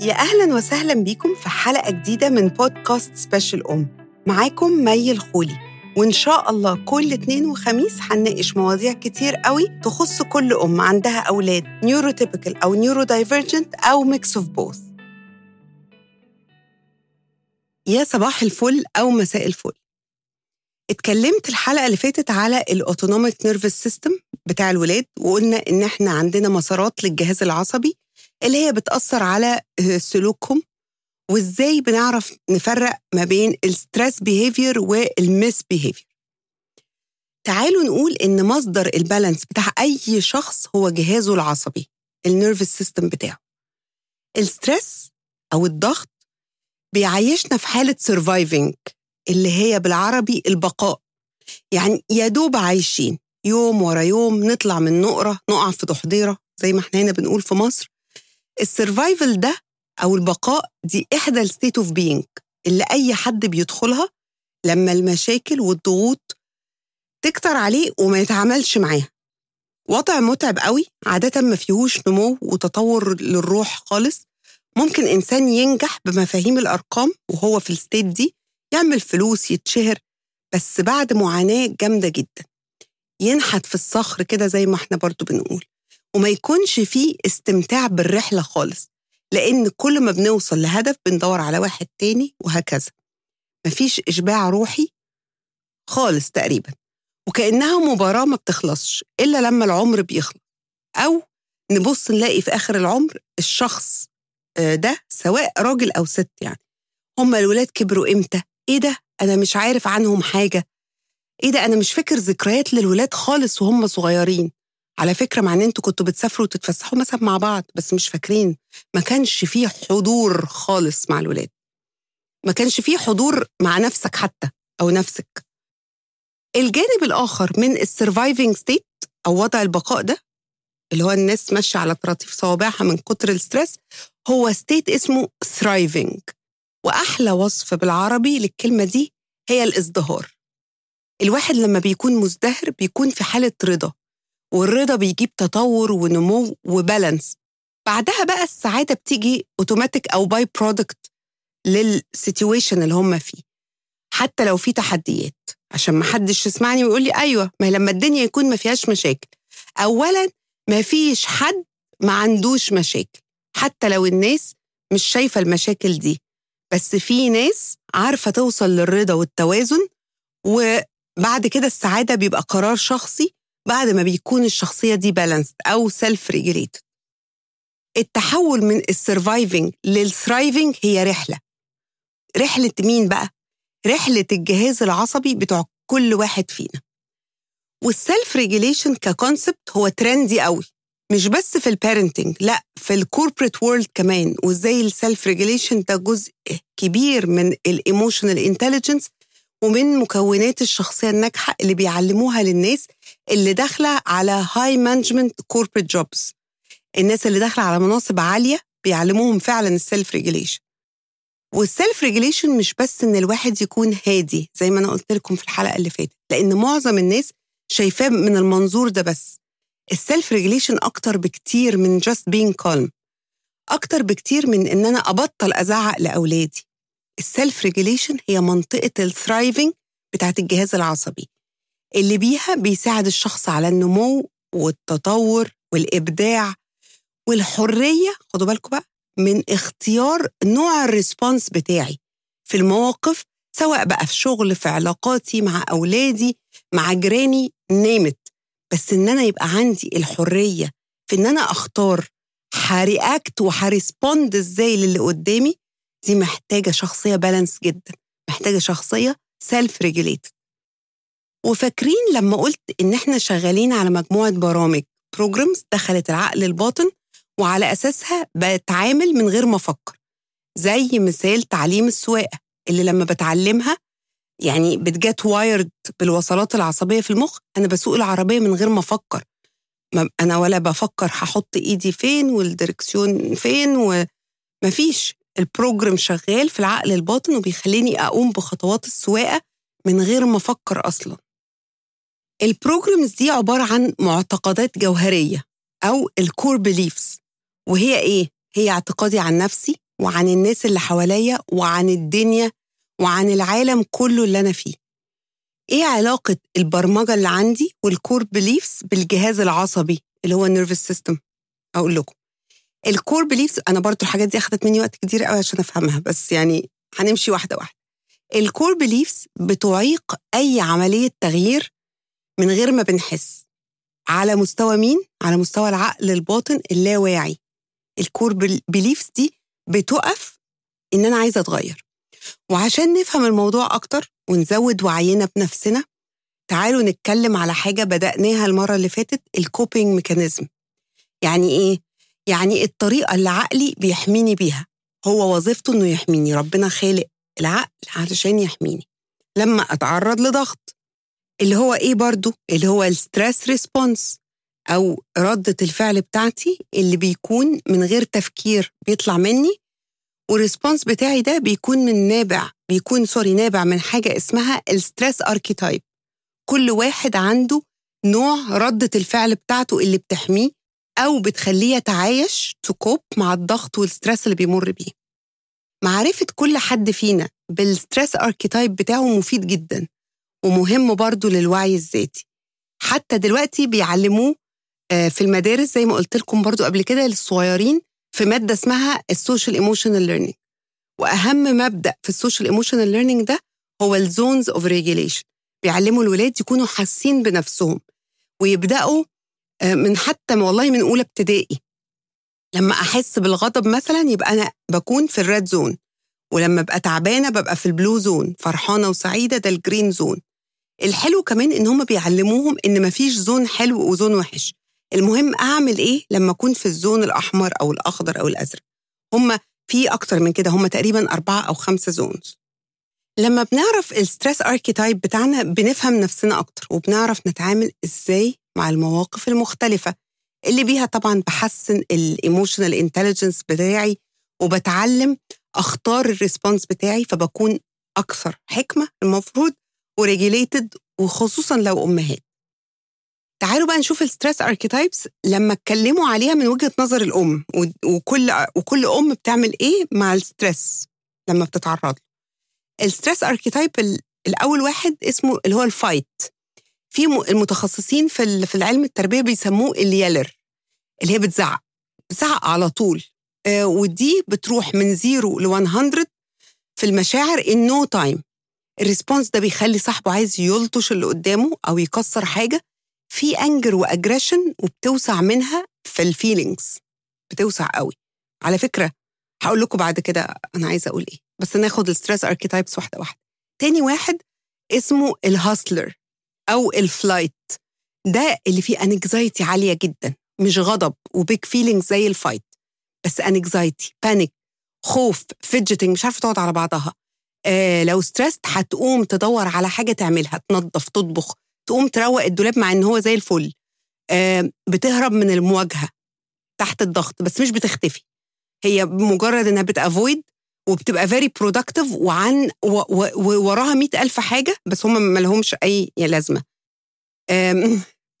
يا أهلا وسهلا بيكم في حلقة جديدة من بودكاست Special أم. معاكم مي الخولي. وإن شاء الله كل اتنين وخميس هنناقش مواضيع كتير قوي تخص كل أم عندها أولاد neurotypical أو neurodivergent أو mix of both يا صباح الفل أو مساء الفل. اتكلمت الحلقة اللي فاتت على ال autonomic nervous system بتاع الولاد وقلنا إن إحنا عندنا مسارات للجهاز العصبي اللي هي بتأثر على سلوكهم وإزاي بنعرف نفرق ما بين ال stress behavior وال misbehavior تعالوا نقول إن مصدر ال balance بتاع أي شخص هو جهازه العصبي ال nervous system بتاعه. ال stress أو الضغط بيعيشنا في حالة surviving اللي هي بالعربي البقاء. يعني يا دوب عايشين يوم ورا يوم نطلع من نقرة نقع في دحديرة زي ما إحنا هنا بنقول في مصر ال survival ده أو البقاء دي إحدى ال state of being اللي أي حد بيدخلها لما المشاكل والضغوط تكتر عليه وما يتعاملش معاها. وضع متعب قوي عادة ما فيهوش نمو وتطور للروح خالص. ممكن إنسان ينجح بمفاهيم الأرقام وهو في ال state دي يعمل فلوس يتشهر بس بعد معاناة جامدة جدا. ينحت في الصخر كده زي ما إحنا برضو بنقول. وما يكونش فيه استمتاع بالرحلة خالص لأن كل ما بنوصل لهدف بندور على واحد تاني وهكذا. مفيش إشباع روحي خالص تقريبا وكأنها مباراة ما بتخلصش إلا لما العمر بيخلص. أو نبص نلاقي في آخر العمر الشخص ده سواء راجل أو ست يعني. هما الولاد كبروا إمتى؟ إيه ده؟ أنا مش عارف عنهم حاجة. إيه ده؟ أنا مش فاكر ذكريات للولاد خالص وهم صغيرين. على فكرة مع إن أنتوا كنتوا بتسافروا وتتفسحوا مثلا مع بعض بس مش فاكرين. ما كانش فيه حضور خالص مع الولاد. ما كانش فيه حضور مع نفسك حتى أو نفسك. الجانب الآخر من ال surviving state أو وضع البقاء ده اللي هو الناس ماشية على طراطيف صوابعها من كتر ال stress هو state اسمه thriving وأحلى وصف بالعربي للكلمة دي هي الازدهار. الواحد لما بيكون مزدهر بيكون في حالة رضا. والرضا بيجيب تطور ونمو و balance. بعدها بقى السعادة بتيجي اوتوماتيك أو byproduct لل situation اللي هم فيه. حتى لو في تحديات. عشان ما حدش يسمعني ويقول لي أيوة ما لما الدنيا يكون ما فيهاش مشاكل. أولا ما فيش حد ما عندوش مشاكل. حتى لو الناس مش شايفة المشاكل دي. بس في ناس عارفة توصل للرضا والتوازن وبعد كده السعادة بيبقى قرار شخصي بعد ما بيكون الشخصية دي balanced أو self-regulated التحول من ال surviving لل thriving هي رحلة. رحلة مين بقى؟ رحلة الجهاز العصبي بتوع كل واحد فينا. وال self-regulation ك concept هو trendy قوي. مش بس في ال parenting لا في ال corporate world كمان. وإزاي ال self-regulation ده جزء كبير من ال emotional intelligence ومن مكونات الشخصية الناجحة اللي بيعلموها للناس اللي داخلة على high management corporate jobs الناس اللي داخلة على مناصب عالية بيعلموهم فعلا ال self-regulation وال self-regulation مش بس إن الواحد يكون هادي زي ما أنا قلت لكم في الحلقة اللي فاتت لأن معظم الناس شايفاه من المنظور ده بس. ال self-regulation أكتر بكتير من just being calm. أكتر بكتير من إن أنا أبطل أزعق لأولادي. ال self-regulation هي منطقة ال thriving بتاعت الجهاز العصبي. اللي بيها بيساعد الشخص على النمو والتطور والإبداع والحرية خدوا بالكم بقى من اختيار نوع ال response بتاعي في المواقف سواء بقى في شغل في علاقاتي مع أولادي مع جيراني name it بس إن أنا يبقى عندي الحرية في إن أنا أختار ه react وه respond إزاي للي قدامي دي محتاجة شخصية balanced جدا محتاجة شخصية self-regulated وفاكرين لما قلت إن إحنا شغالين على مجموعة برامج programs دخلت العقل الباطن وعلى أساسها بتعامل من غير ما أفكر. زي مثال تعليم السواقة اللي لما بتعلمها يعني بت get wired بالوصلات العصبية في المخ أنا بسوق العربية من غير ما أفكر. ما أنا ولا بفكر هحط إيدي فين والدركسيون فين ومفيش ال program شغال في العقل الباطن وبيخليني أقوم بخطوات السواقة من غير ما أفكر أصلا. ال programs دي عبارة عن معتقدات جوهرية أو ال core beliefs وهي إيه؟ هي اعتقادي عن نفسي وعن الناس اللي حواليا وعن الدنيا وعن العالم كله اللي أنا فيه. إيه علاقة البرمجة اللي عندي وال core beliefs بالجهاز العصبي اللي هو ال nervous system أقول لكم. ال core beliefs أنا برضو الحاجات دي أخدت مني وقت كتير قوي عشان أفهمها بس يعني هنمشي واحدة واحدة. ال core beliefs بتعيق أي عملية تغيير من غير ما بنحس. على مستوى مين؟ على مستوى العقل الباطن اللاواعي. ال core beliefs دي بتقف إن أنا عايزة أتغير. وعشان نفهم الموضوع أكتر ونزود وعينا بنفسنا تعالوا نتكلم على حاجة بدأناها المرة اللي فاتت ال coping mechanism يعني إيه؟ يعني الطريقة اللي عقلي بيحميني بيها. هو وظيفته إنه يحميني. ربنا خالق العقل علشان يحميني. لما أتعرض لضغط اللي هو إيه برضو؟ اللي هو ال stress response أو ردة الفعل بتاعتي اللي بيكون من غير تفكير بيطلع مني وال response بتاعي ده بيكون من نابع بيكون sorry نابع من حاجة اسمها ال stress archetype كل واحد عنده نوع ردة الفعل بتاعته اللي بتحميه أو بتخليه يتعايش تـ cope مع الضغط وال stress اللي بيمر بيه. معرفة كل حد فينا بال stress archetype بتاعه مفيد جدا. ومهم برضه للوعي الذاتي. حتى دلوقتي بيعلموه في المدارس زي ما قلت لكم برضو قبل كده للصغيرين في مادة اسمها ال social emotional learning. وأهم مبدأ في ال social emotional learning ده هو ال zones of regulation. بيعلموا الولاد يكونوا حاسين بنفسهم ويبدأوا من حتى والله من أولى ابتدائي. لما أحس بالغضب مثلا يبقى أنا بكون في ال red zone ولما أبقى تعبانة ببقى في ال blue zone فرحانة وسعيدة ده ال green zone الحلو كمان إن هم بيعلموهم إن مفيش zone حلو و zone وحش. المهم أعمل إيه لما أكون في ال zone الأحمر أو الأخضر أو الأزرق؟ هم في أكتر من كده هم تقريبا أربعة أو خمسة zones. لما بنعرف ال stress archetype بتاعنا بنفهم نفسنا أكتر وبنعرف نتعامل إزاي مع المواقف المختلفة اللي بيها طبعا بحسن ال emotional intelligence بتاعي وبتعلم اختار ال response بتاعي فبكون أكثر حكمة. المفروض و regulated وخصوصا لو أمهات. تعالوا بقى نشوف ال stress archetypes لما اتكلموا عليها من وجهة نظر الأم وكل وكل أم بتعمل إيه مع ال stress لما بتتعرض. له ال stress archetype الأول واحد اسمه اللي هو ال fight في المتخصصين في في العلم التربية بيسموه ال yeller اللي هي بتزعق بتزعق على طول. آه ودي بتروح من zero ل 100 في المشاعر in no time ال response ده بيخلي صاحبه عايز يلطش اللي قدامه أو يكسر حاجة في anger و aggression وبتوسع منها في ال feelings بتوسع قوي. على فكرة هقول لكم بعد كده أنا عايزة أقول إيه. بس ناخد ال stress archetypes واحدة واحدة. تاني واحد اسمه ال hustler أو ال flight ده اللي فيه anxiety عالية جدا. مش غضب و big feeling زي ال fight بس anxiety panic خوف fidgeting مش عارفة تقعد على بعضها. آه لو stressed هتقوم تدور على حاجة تعملها تنظف تطبخ تقوم تروق الدولاب مع إن هو زي الفل. آه بتهرب من المواجهة تحت الضغط بس مش بتختفي. هي مجرد إنها بت avoid وبتبقى very productive وعن ووراها مئة ألف حاجة بس هم ما لهمش أي لازمة.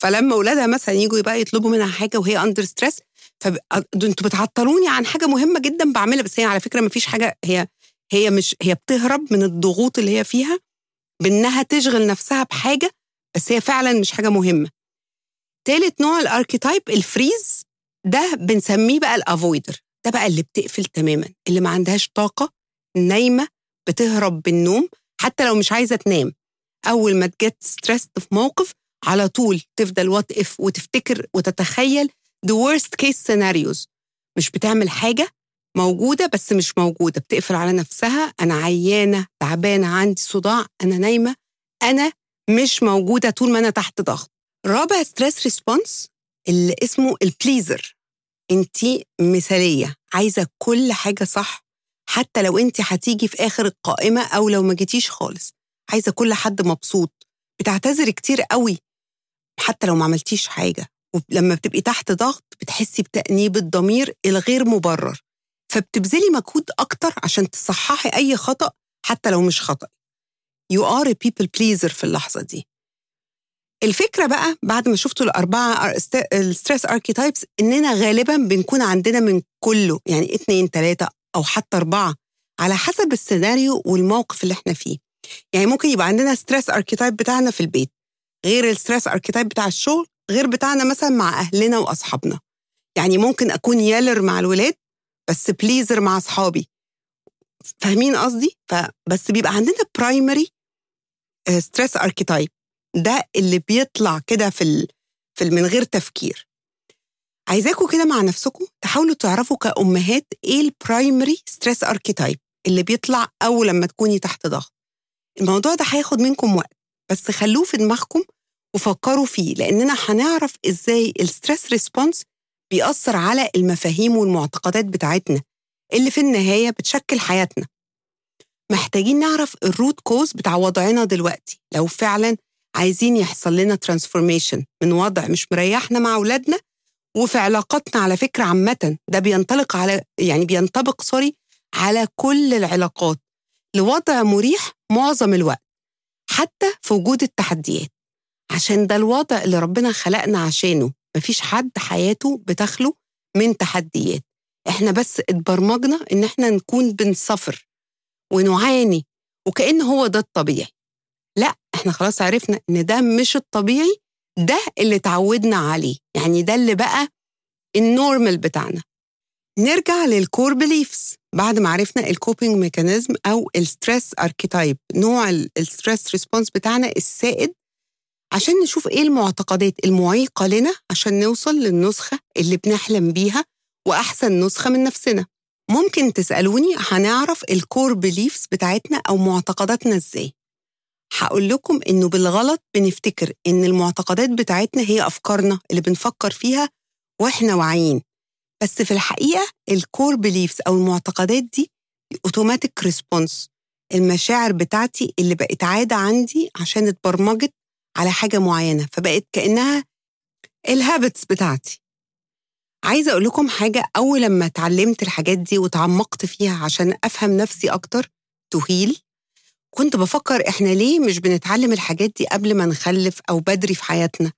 فلما أولادها مثلا يجوا بقى يطلبوا منها حاجة وهي under stress فانتوا بتعطلوني عن حاجة مهمة جدا بعملها بس هي على فكرة ما فيش حاجة هي هي مش هي بتهرب من الضغوط اللي هي فيها بإنها تشغل نفسها بحاجة بس هي فعلا مش حاجة مهمة. تالت نوع ال archetype ال freeze ده بنسميه بقى ال avoider. ده بقى اللي بتقفل تماما اللي ما عندهاش طاقة نايمة بتهرب بالنوم حتى لو مش عايزة تنام. أول ما ت get stressed في موقف على طول تفضل what if وتفتكر وتتخيل the worst case scenarios. مش بتعمل حاجة موجودة بس مش موجودة. بتقفل على نفسها. أنا عيانة تعبانة عندي صداع أنا نايمة. أنا مش موجودة طول ما أنا تحت ضغط. رابع stress response اللي اسمه ال pleaser انت مثالية. عايزة كل حاجة صح. حتى لو انت هتيجي في آخر القائمة أو لو ما جيتيش خالص. عايزة كل حد مبسوط. بتعتذري كتير قوي. حتى لو ما عملتيش حاجة. ولما بتبقي تحت ضغط بتحسي بتأنيب الضمير الغير مبرر. فبتبذلي مجهود أكتر عشان تصححي أي خطأ حتى لو مش خطأ. You are a people pleaser في اللحظة دي. الفكرة بقى بعد ما شفتوا الأربعة ال stress archetypes إننا غالبا بنكون عندنا من كله يعني اتنين تلاتة أو حتى أربعة على حسب السيناريو والموقف اللي إحنا فيه. يعني ممكن يبقى عندنا stress archetype بتاعنا في البيت غير ال stress archetype بتاع الشغل غير بتاعنا مثلا مع أهلنا وأصحابنا. يعني ممكن أكون yeller مع الولاد بس pleaser مع أصحابي فاهمين قصدي؟ فبس بيبقى عندنا primary stress archetype ده اللي بيطلع كده في ال... في. من غير تفكير عايزاكم كده مع نفسكم تحاولوا تعرفوا كأمهات إيه ال primary stress archetype اللي بيطلع أول لما تكوني تحت ضغط الموضوع ده هياخد منكم وقت بس خلوه في دماغكم وفكروا فيه لأننا هنعرف إزاي ال stress response بيأثر على المفاهيم والمعتقدات بتاعتنا اللي في النهاية بتشكل حياتنا. محتاجين نعرف ال root cause بتاع وضعنا دلوقتي. لو فعلا عايزين يحصل لنا transformation من وضع مش مريحنا مع أولادنا وفي علاقاتنا على فكرة عامة ده بينطلق على يعني بينطبق sorry على كل العلاقات. لوضع مريح معظم الوقت حتى في وجود التحديات. عشان ده الوضع اللي ربنا خلقنا عشانه. مفيش حد حياته بتخلو من تحديات. إحنا بس اتبرمجنا ان إحنا نكون بن suffer ونعاني وكأن هو ده الطبيعي. لا إحنا خلاص عرفنا ان ده مش الطبيعي ده اللي اتعودنا عليه. يعني ده اللي بقى ال normal بتاعنا. نرجع لل core beliefs بعد ما عرفنا ال coping mechanism أو ال stress archetype نوع ال stress response بتاعنا السائد عشان نشوف إيه المعتقدات المعيقة لنا عشان نوصل للنسخة اللي بنحلم بيها وأحسن نسخة من نفسنا. ممكن تسألوني هنعرف ال core beliefs بتاعتنا أو معتقداتنا إزاي. هقول لكم إنه بالغلط بنفتكر إن المعتقدات بتاعتنا هي أفكارنا اللي بنفكر فيها وإحنا واعيين. بس في الحقيقة ال core beliefs أو المعتقدات دي automatic response المشاعر بتاعتي اللي بقت عادة عندي عشان اتبرمجت على حاجة معينة فبقت كأنها الهابتس بتاعتي. عايزة أقول لكم حاجة أول لما اتعلمت الحاجات دي وتعمقت فيها عشان أفهم نفسي أكتر تهيل كنت بفكر إحنا ليه مش بنتعلم الحاجات دي قبل ما نخلف أو بدري في حياتنا؟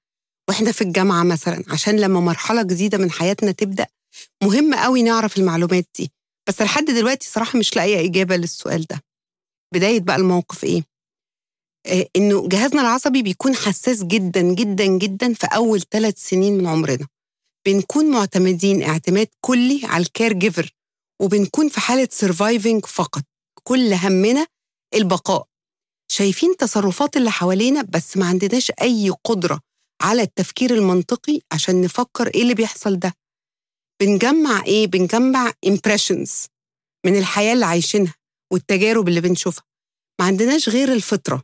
وإحنا في الجامعة مثلا عشان لما مرحلة جديدة من حياتنا تبدأ مهم قوي نعرف المعلومات دي. بس لحد دلوقتي صراحة مش لاقية إجابة للسؤال ده. بداية بقى الموقف آه إنه جهازنا العصبي بيكون حساس جدا جدا جدا في أول ثلاث سنين من عمرنا. بنكون معتمدين اعتماد كلي على ال caregiver وبنكون في حالة surviving فقط. كل همنا البقاء. شايفين تصرفات اللي حوالينا بس ما عندناش أي قدرة على التفكير المنطقي عشان نفكر إيه اللي بيحصل ده. بنجمع إيه؟ بنجمع impressions من الحياة اللي عايشينها والتجارب اللي بنشوفها. ما عندناش غير الفطرة.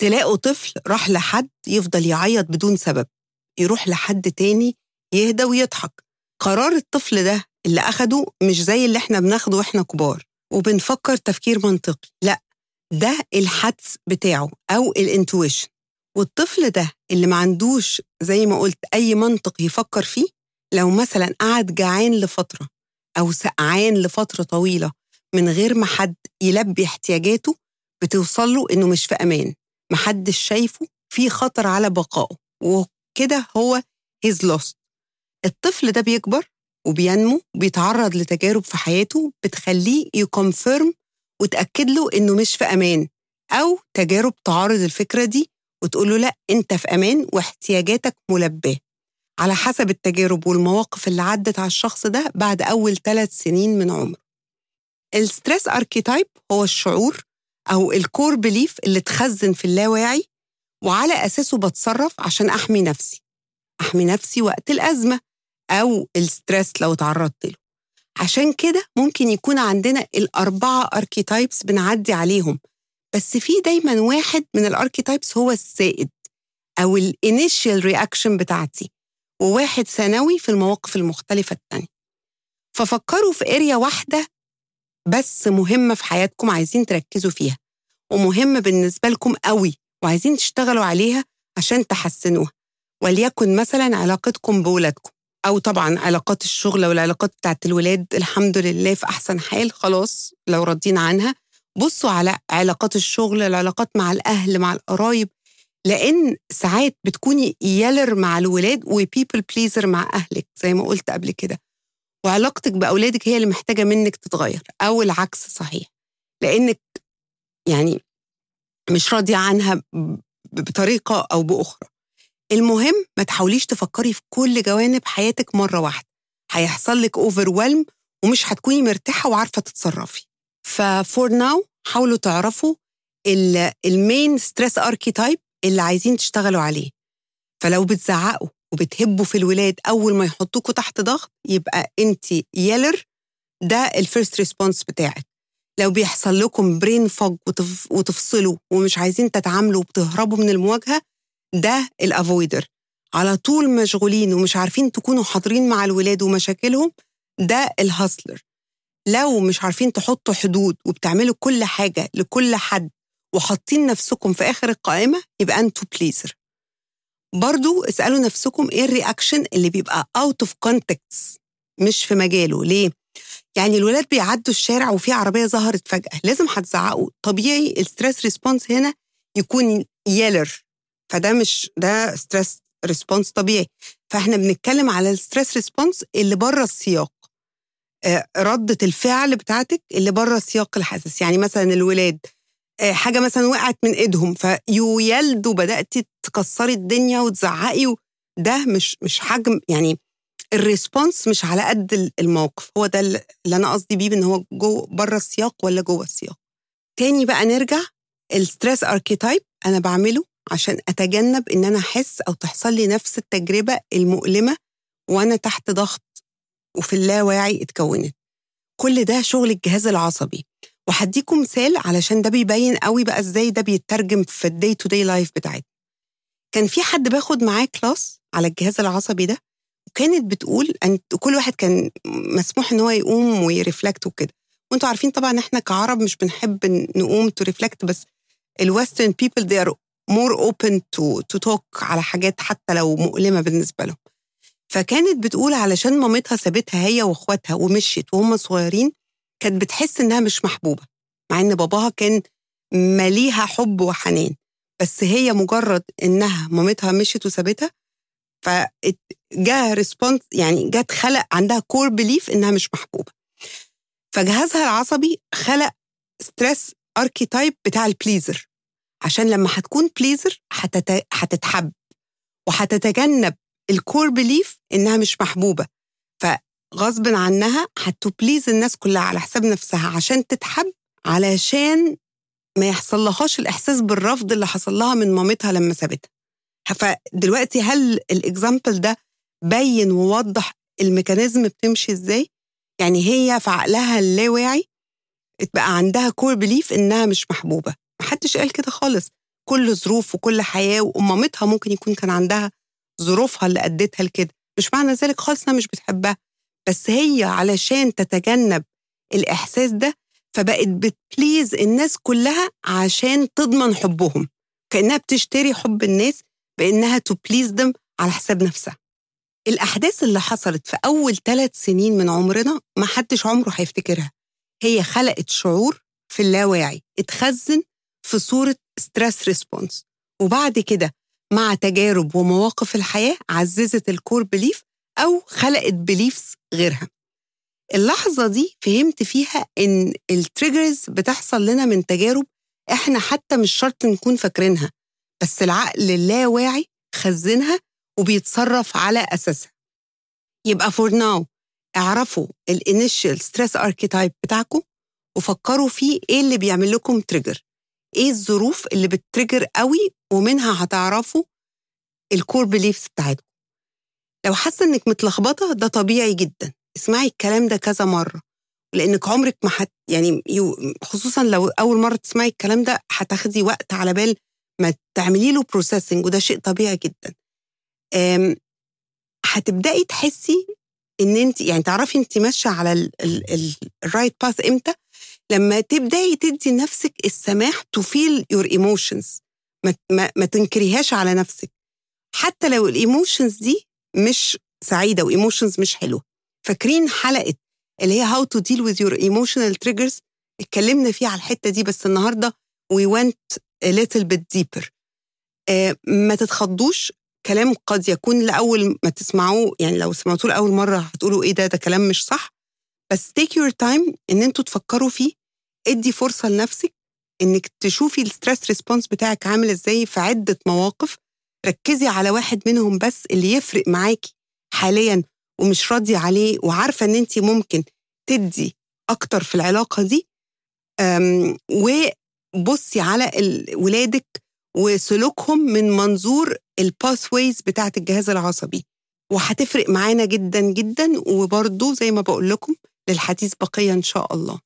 تلاقوا طفل راح لحد يفضل يعيط بدون سبب يروح لحد تاني يهدى ويضحك. قرار الطفل ده اللي أخده مش زي اللي إحنا بناخده وإحنا كبار وبنفكر تفكير منطقي لأ ده الحدس بتاعه أو الإنتويشن. والطفل ده اللي ما عندوش زي ما قلت أي منطق يفكر فيه لو مثلا قعد جعان لفترة أو سقعان لفترة طويلة من غير ما حد يلبي احتياجاته بتوصل له إنه مش في أمان. محدش شايفه في خطر على بقائه وكده هو هيز lost. الطفل ده بيكبر وبينمو بيتعرض لتجارب في حياته بتخليه يكونفيرم وتأكد له إنه مش في أمان أو تجارب تعارض الفكرة دي وتقول له لأ أنت في أمان واحتياجاتك ملباة. على حسب التجارب والمواقف اللي عدت على الشخص ده بعد أول ثلاث سنين من عمره. ال stress archetype هو الشعور أو ال core belief اللي اتخزن في اللاواعي وعلى أساسه بتصرف عشان أحمي نفسي. أحمي نفسي وقت الأزمة أو ال stress لو تعرضت له. عشان كده ممكن يكون عندنا الأربعة archetypes بنعدي عليهم. بس في دايما واحد من ال archetypes هو السائد أو ال initial reaction بتاعتي وواحد ثانوي في المواقف المختلفة التانية. ففكروا في area واحدة بس مهمة في حياتكم عايزين تركزوا فيها ومهمة بالنسبة لكم قوي وعايزين تشتغلوا عليها عشان تحسنوها. وليكن مثلا علاقتكم بولادكم أو طبعا علاقات الشغل والعلاقات بتاعت الولاد الحمد لله في أحسن حال خلاص لو راضين عنها. بصوا على علاقات الشغل العلاقات مع الأهل مع القرايب لأن ساعات بتكوني يالر مع الولاد وبيبل بليزر مع أهلك زي ما قلت قبل كده. وعلاقتك بأولادك هي اللي محتاجة منك تتغير أو العكس صحيح. لأنك يعني مش راضية عنها بطريقة أو بأخرى. المهم ما تحاوليش تفكري في كل جوانب حياتك مرة واحدة. هيحصل لك overwhelm ومش هتكوني مرتاحة وعارفة تتصرفي. ف for now حاولوا تعرفوا ال main stress archetype اللي عايزين تشتغلوا عليه. فلو بتزعقوا وبتهبوا في الولاد أول ما يحطوكوا تحت ضغط يبقى انت yeller ده ال first response بتاعك. لو بيحصل لكم brain fog وتف... وتفصلوا ومش عايزين تتعاملوا وبتهربوا من المواجهة ده ال avoider على طول مشغولين ومش عارفين تكونوا حاضرين مع الولاد ومشاكلهم ده ال hustler لو مش عارفين تحطوا حدود وبتعملوا كل حاجة لكل حد وحاطين نفسكم في آخر القائمة يبقى أنتوا pleaser برضو اسألوا نفسكم إيه ال reaction اللي بيبقى out of context مش في مجاله. ليه؟ يعني الولاد بيعدوا الشارع وفي عربية ظهرت فجأة لازم هتزعقوا. طبيعي ال stress response هنا يكون yeller فده مش ده stress response طبيعي. فاحنا بنتكلم على ال stress response اللي بره السياق. آه، ردة الفعل بتاعتك اللي بره سياق الحساس. يعني مثلا الولاد آه، حاجة مثلا وقعت من إيدهم ف you yelled وبدأتي تكسري الدنيا وتزعقي ده مش مش حجم يعني ال response مش على قد الموقف. هو ده اللي أنا قصدي بيه ان هو جو بره السياق ولا جوه السياق. تاني بقى نرجع ال stress archetype أنا بعمله عشان أتجنب إن أنا أحس أو تحصل لي نفس التجربة المؤلمة وأنا تحت ضغط وفي اللاواعي اتكونت. كل ده شغل الجهاز العصبي. وهديكم مثال علشان ده بيبين قوي بقى إزاي ده بيترجم في ال day to day life بتاعتنا. كان في حد باخد معاه class على الجهاز العصبي ده وكانت بتقول ان كل واحد كان مسموح إن هو يقوم وي reflect وكده. وأنتوا عارفين طبعا إحنا كعرب مش بنحب نقوم to reflect بس ال western people they are more open to to talk على حاجات حتى لو مؤلمة بالنسبة لهم. فكانت بتقول علشان مامتها سابتها هي وإخواتها ومشيت وهم صغيرين كانت بتحس إنها مش محبوبة مع إن باباها كان مليها حب وحنان بس هي مجرد إنها مامتها مشيت وسابتها فجاء response يعني جت خلق عندها core belief إنها مش محبوبة. فجهازها العصبي خلق stress archetype بتاع ال pleaser عشان لما هتكون pleaser هتت... هتتحب وهتتجنب ال core belief إنها مش محبوبة. فغصب عنها هت please الناس كلها على حساب نفسها عشان تتحب علشان ما يحصل لهاش الإحساس بالرفض اللي حصل لها من مامتها لما سابتها. فدلوقتي هل ال example ده بين ووضح ال mechanism بتمشي إزاي؟ يعني هي في عقلها اللاواعي بقى عندها core belief إنها مش محبوبة. محدش قال كده خالص. كل ظروف وكل حياة ومامتها ممكن يكون كان عندها ظروفها اللي ادتها لكده. مش معنى ذلك خالص إنها مش بتحبها. بس هي علشان تتجنب الإحساس ده فبقت بت please الناس كلها عشان تضمن حبهم. كأنها بتشتري حب الناس بأنها ت please them على حساب نفسها. الأحداث اللي حصلت في أول ثلاث سنين من عمرنا ما حدش عمره هيفتكرها. هي خلقت شعور في اللاواعي اتخزن في صورة stress response وبعد كده مع تجارب ومواقف الحياة عززت ال core belief أو خلقت beliefs غيرها. اللحظة دي فهمت فيها إن ال triggers بتحصل لنا من تجارب إحنا حتى مش شرط نكون فاكرينها بس العقل اللاواعي خزنها وبيتصرف على أساسها. يبقى for now اعرفوا ال initial stress archetype بتاعكم وفكروا فيه إيه اللي بيعمل لكم trigger إيه الظروف اللي بت trigger قوي ومنها هتعرفوا ال core beliefs بتاعتكم. لو حاسة إنك متلخبطة ده طبيعي جدا. اسمعي الكلام ده كذا مرة. لأنك عمرك ما حت يعني خصوصا لو أول مرة تسمعي الكلام ده هتاخدي وقت على بال ما تعملي له processing وده شيء طبيعي جدا. هتبدأي تحسي إن أنت يعني تعرفي أنت ماشية على ال right path إمتى؟ لما تبدأي تدي نفسك السماح to feel your emotions ما, ما, ما تنكريهاش على نفسك. حتى لو ال emotions دي مش سعيدة و emotions مش حلوة فاكرين حلقة اللي هي how to deal with your emotional triggers اتكلمنا فيها على الحتة دي بس النهارده we went bit deeper. آه ما تتخضوش. كلام قد يكون لأول ما تسمعوه يعني لو سمعتوه لأول مرة هتقولوا إيه ده؟ ده كلام مش صح. بس take your time إن أنتوا تفكروا فيه. ادي فرصة لنفسك إنك تشوفي ال stress response بتاعك عامل إزاي في عدة مواقف. ركزي على واحد منهم بس اللي يفرق معاكي حاليا ومش راضية عليه وعارفة إن أنت ممكن تدي أكتر في العلاقة دي. وبصي على ولادك وسلوكهم من منظور ال pathways بتاعت الجهاز العصبي. وهتفرق معانا جدا جدا وبرضه زي ما بقول لكم للحديث بقية إن شاء الله.